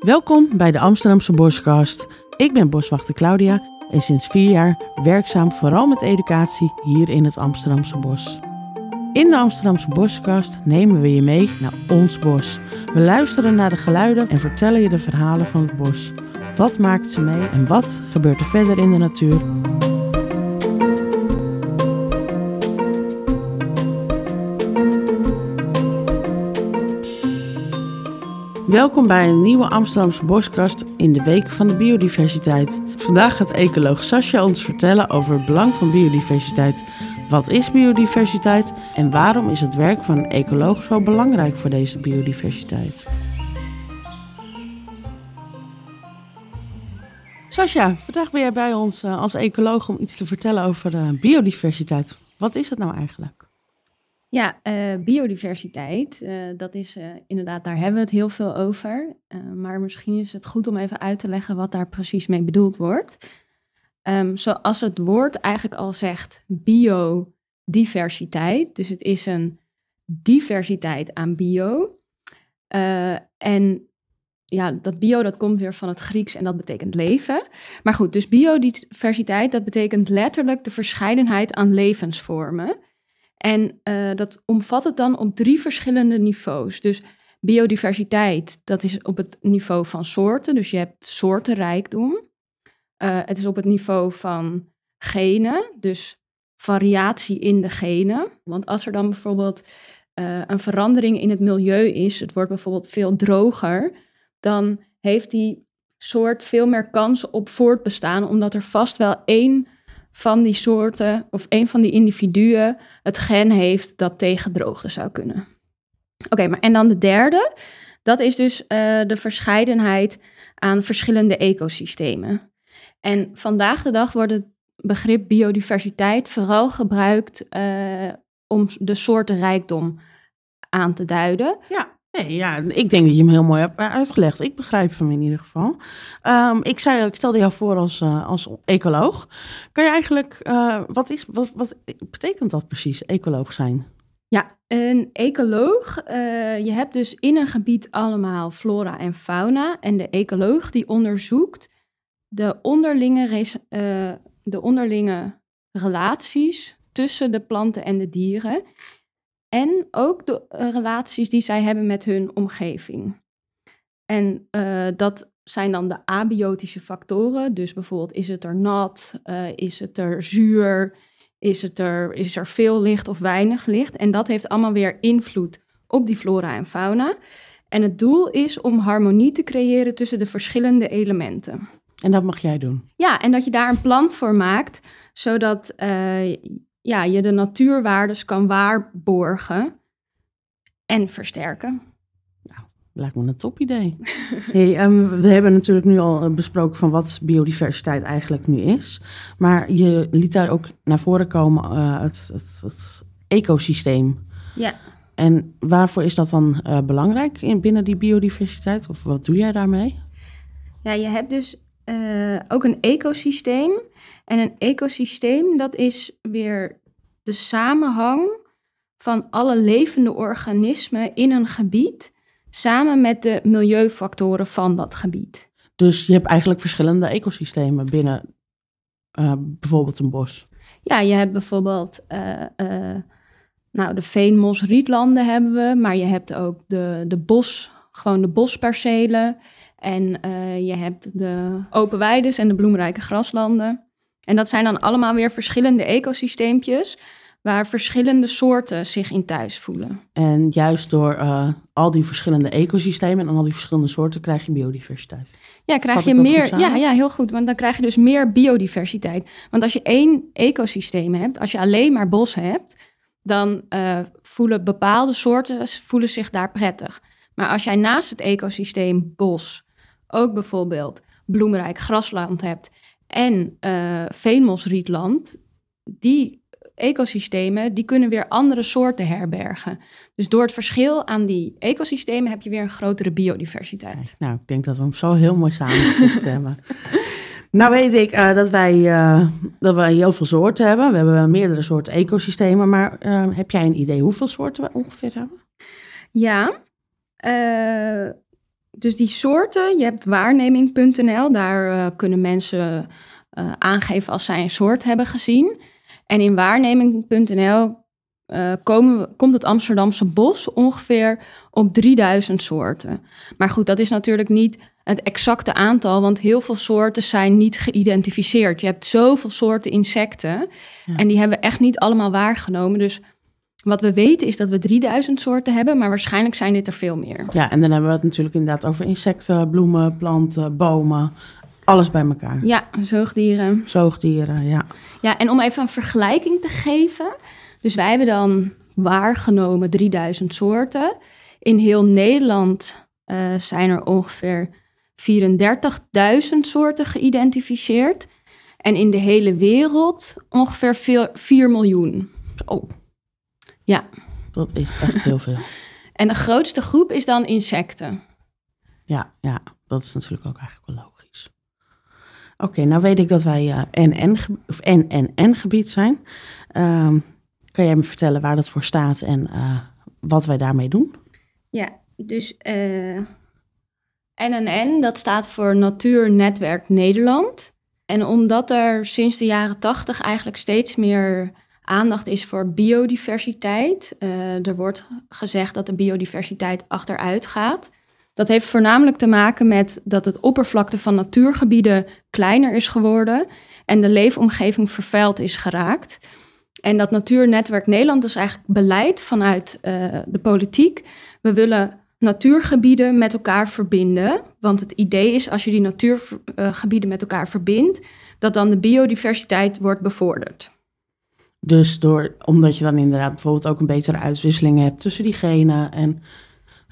Welkom bij de Amsterdamse Boskast. Ik ben boswachter Claudia en sinds vier jaar werkzaam vooral met educatie hier in het Amsterdamse bos. In de Amsterdamse Boskast nemen we je mee naar ons bos. We luisteren naar de geluiden en vertellen je de verhalen van het bos. Wat maakt ze mee en wat gebeurt er verder in de natuur? Welkom bij een nieuwe Amsterdamse Boskast in de Week van de Biodiversiteit. Vandaag gaat ecoloog Sascha ons vertellen over het belang van biodiversiteit. Wat is biodiversiteit en waarom is het werk van een ecoloog zo belangrijk voor deze biodiversiteit? Sascha, vandaag ben jij bij ons uh, als ecoloog om iets te vertellen over uh, biodiversiteit. Wat is het nou eigenlijk? Ja, uh, biodiversiteit, dat is inderdaad, daar hebben we het heel veel over. maar misschien is het goed om even uit te leggen wat daar precies mee bedoeld wordt. Um, zoals het woord eigenlijk al zegt, biodiversiteit. Dus het is een diversiteit aan bio. en ja, dat bio dat komt weer van het Grieks en dat betekent leven. Maar goed, dus biodiversiteit, dat betekent letterlijk de verscheidenheid aan levensvormen. En uh, dat omvat het dan op drie verschillende niveaus. Dus biodiversiteit, dat is op het niveau van soorten. Dus je hebt soortenrijkdom. Uh, het is op het niveau van genen, dus variatie in de genen. Want als er dan bijvoorbeeld uh, een verandering in het milieu is, het wordt bijvoorbeeld veel droger, dan heeft die soort veel meer kans op voortbestaan, omdat er vast wel één van die soorten of één van die individuen het gen heeft dat tegen droogte zou kunnen. Oké, maar en dan de derde, dat is dus uh, de verscheidenheid aan verschillende ecosystemen. En vandaag de dag wordt het begrip biodiversiteit vooral gebruikt uh, om de soortenrijkdom aan te duiden. Ja. Nee, ja, ik denk dat je hem heel mooi hebt uitgelegd. Ik begrijp hem in ieder geval. Um, ik, zei, ik stelde jou voor als, uh, als ecoloog. Kan je eigenlijk, uh, wat, is, wat, wat betekent dat precies, ecoloog zijn? Ja, een ecoloog, je hebt dus in een gebied allemaal flora en fauna. En de ecoloog die onderzoekt de onderlinge, de onderlinge relaties tussen de planten en de dieren. En ook de uh, relaties die zij hebben met hun omgeving. En uh, dat zijn dan de abiotische factoren. Dus bijvoorbeeld is het er nat, uh, is het er zuur, is, het er, is er veel licht of weinig licht. En dat heeft allemaal weer invloed op die flora en fauna. En het doel is om harmonie te creëren tussen de verschillende elementen. En dat mag jij doen? Ja, en dat je daar een plan voor maakt, zodat ja, je de natuurwaardes kan waarborgen en versterken. Nou, lijkt me een top idee. hey, um, we hebben natuurlijk nu al eh, besproken van wat biodiversiteit eigenlijk nu is. Maar je liet daar ook naar voren komen uh, het, het, het, ecosysteem. Ja. En waarvoor is dat dan uh, belangrijk in, binnen die biodiversiteit? Of wat doe jij daarmee? Ja, je hebt dus uh, ook een ecosysteem. En een ecosysteem, dat is weer de samenhang van alle levende organismen in een gebied, samen met de milieufactoren van dat gebied. Dus je hebt eigenlijk verschillende ecosystemen binnen uh, bijvoorbeeld een bos. Ja, je hebt bijvoorbeeld uh, uh, nou, de veenmos-rietlanden hebben we, maar je hebt ook de, de bos, gewoon de bospercelen. En uh, je hebt de open weides en de bloemrijke graslanden. En dat zijn dan allemaal weer verschillende ecosysteempjes waar verschillende soorten zich in thuis voelen. En juist door uh, al die verschillende ecosystemen en al die verschillende soorten krijg je biodiversiteit. Ja, krijg je meer. Ja, ja, heel goed. Want dan krijg je dus meer biodiversiteit. Want als je één ecosysteem hebt, als je alleen maar bos hebt, dan uh, voelen bepaalde soorten voelen zich daar prettig. Maar als jij naast het ecosysteem bos ook bijvoorbeeld bloemrijk grasland hebt en uh, veenmosrietland, die ecosystemen die kunnen weer andere soorten herbergen. Dus door het verschil aan die ecosystemen heb je weer een grotere biodiversiteit. Nou, ik denk dat we hem zo heel mooi samengevoegd hebben. Nou weet ik uh, dat, wij, uh, dat wij heel veel soorten hebben. We hebben meerdere soorten ecosystemen. Maar uh, heb jij een idee hoeveel soorten we ongeveer hebben? Ja, dus die soorten, je hebt waarneming.nl, daar uh, kunnen mensen uh, aangeven als zij een soort hebben gezien. En in waarneming.nl uh, komt het Amsterdamse bos ongeveer op 3000 soorten. Maar goed, dat is natuurlijk niet het exacte aantal, want heel veel soorten zijn niet geïdentificeerd. Je hebt zoveel soorten insecten en die hebben we echt niet allemaal waargenomen. Dus wat we weten is dat we 3000 soorten hebben, maar waarschijnlijk zijn dit er veel meer. Ja, en dan hebben we het natuurlijk inderdaad over insecten, bloemen, planten, bomen. Alles bij elkaar. Ja, zoogdieren. Zoogdieren, ja. Ja, en om even een vergelijking te geven. Dus wij hebben dan waargenomen 3000 soorten. In heel Nederland uh, zijn er ongeveer 34.000 soorten geïdentificeerd. En in de hele wereld ongeveer 4 miljoen. Oh. Ja. Dat is echt heel veel. en de grootste groep is dan insecten. Ja, ja, dat is natuurlijk ook eigenlijk wel logisch. Oké, nou weet ik dat wij uh, NN, of NNN gebied zijn. Uh, kan jij me vertellen waar dat voor staat en uh, wat wij daarmee doen? Ja, dus uh, NNN, dat staat voor Natuurnetwerk Nederland. En omdat er sinds de jaren tachtig eigenlijk steeds meer aandacht is voor biodiversiteit. Uh, er wordt gezegd dat de biodiversiteit achteruit gaat. Dat heeft voornamelijk te maken met dat het oppervlakte van natuurgebieden kleiner is geworden en de leefomgeving vervuild is geraakt. En dat Natuurnetwerk Nederland is eigenlijk beleid vanuit uh, de politiek. We willen natuurgebieden met elkaar verbinden. Want het idee is, als je die natuurgebieden met elkaar verbindt, dat dan de biodiversiteit wordt bevorderd. Dus door, omdat je dan inderdaad bijvoorbeeld ook een betere uitwisseling hebt tussen die genen en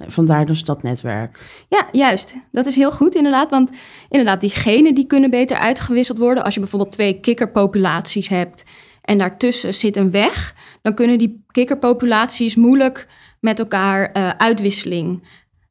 vandaar dus dat netwerk. Ja, juist. Dat is heel goed inderdaad, want inderdaad die genen die kunnen beter uitgewisseld worden. Als je bijvoorbeeld twee kikkerpopulaties hebt en daartussen zit een weg, dan kunnen die kikkerpopulaties moeilijk met elkaar uh, uitwisseling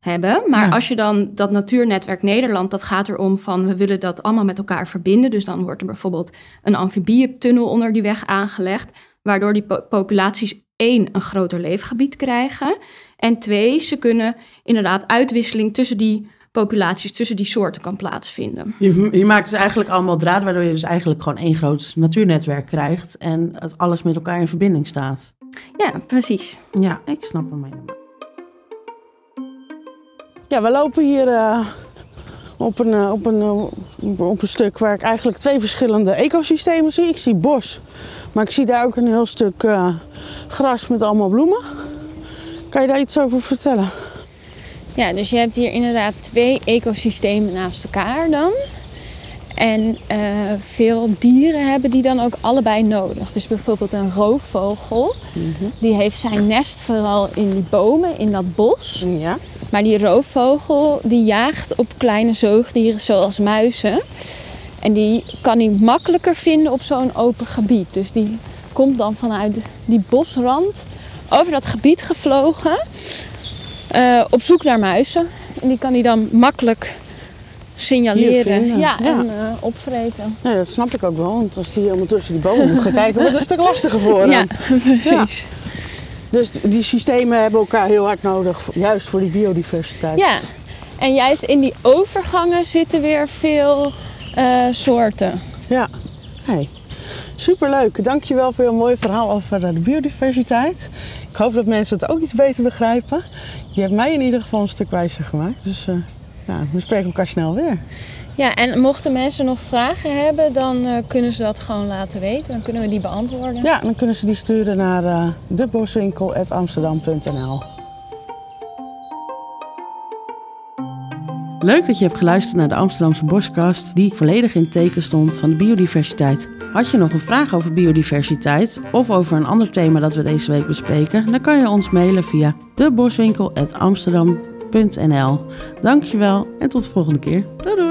hebben. Maar ja. als je dan dat Natuurnetwerk Nederland, dat gaat erom van we willen dat allemaal met elkaar verbinden. Dus dan wordt er bijvoorbeeld een amfibietunnel onder die weg aangelegd, waardoor die po populaties één een groter leefgebied krijgen. En twee, ze kunnen inderdaad uitwisseling tussen die populaties, tussen die soorten kan plaatsvinden. Je, je maakt dus eigenlijk allemaal draad, waardoor je dus eigenlijk gewoon één groot natuurnetwerk krijgt en het alles met elkaar in verbinding staat. Ja, precies. Ja, ik snap hem helemaal. Ja, we lopen hier uh, op, een, uh, op, een, uh, op een stuk waar ik eigenlijk twee verschillende ecosystemen zie. Ik zie bos, maar ik zie daar ook een heel stuk gras met allemaal bloemen. Kan je daar iets over vertellen? Ja, dus je hebt hier inderdaad twee ecosystemen naast elkaar dan. En uh, veel dieren hebben die dan ook allebei nodig. Dus bijvoorbeeld een roofvogel, mm -hmm. die heeft zijn nest vooral in die bomen, in dat bos. Ja. Maar die roofvogel die jaagt op kleine zoogdieren zoals muizen. En die kan hij makkelijker vinden op zo'n open gebied. Dus die komt dan vanuit die bosrand over dat gebied gevlogen. Uh, op zoek naar muizen. En die kan hij dan makkelijk signaleren ja, ja, en uh, opvreten. Nee, dat snap ik ook wel. Want als die helemaal tussen die bomen moet gaan kijken, wordt het een stuk lastiger voor hem. Ja, precies. Ja. Dus die systemen hebben elkaar heel hard nodig, juist voor die biodiversiteit. Ja, en juist in die overgangen zitten weer veel uh, soorten. Ja, hey. superleuk. Dankjewel voor je mooie verhaal over de biodiversiteit. Ik hoop dat mensen het ook iets beter begrijpen. Je hebt mij in ieder geval een stuk wijzer gemaakt. Dus uh, ja, we spreken elkaar snel weer. Ja, en mochten mensen nog vragen hebben, dan uh, kunnen ze dat gewoon laten weten. Dan kunnen we die beantwoorden. Ja, dan kunnen ze die sturen naar uh, deboswinkel.amsterdam.nl Leuk dat je hebt geluisterd naar de Amsterdamse Boskast, die volledig in het teken stond van de biodiversiteit. Had je nog een vraag over biodiversiteit of over een ander thema dat we deze week bespreken, dan kan je ons mailen via deboswinkel.amsterdam.nl. Dankjewel en tot de volgende keer. Doei doei!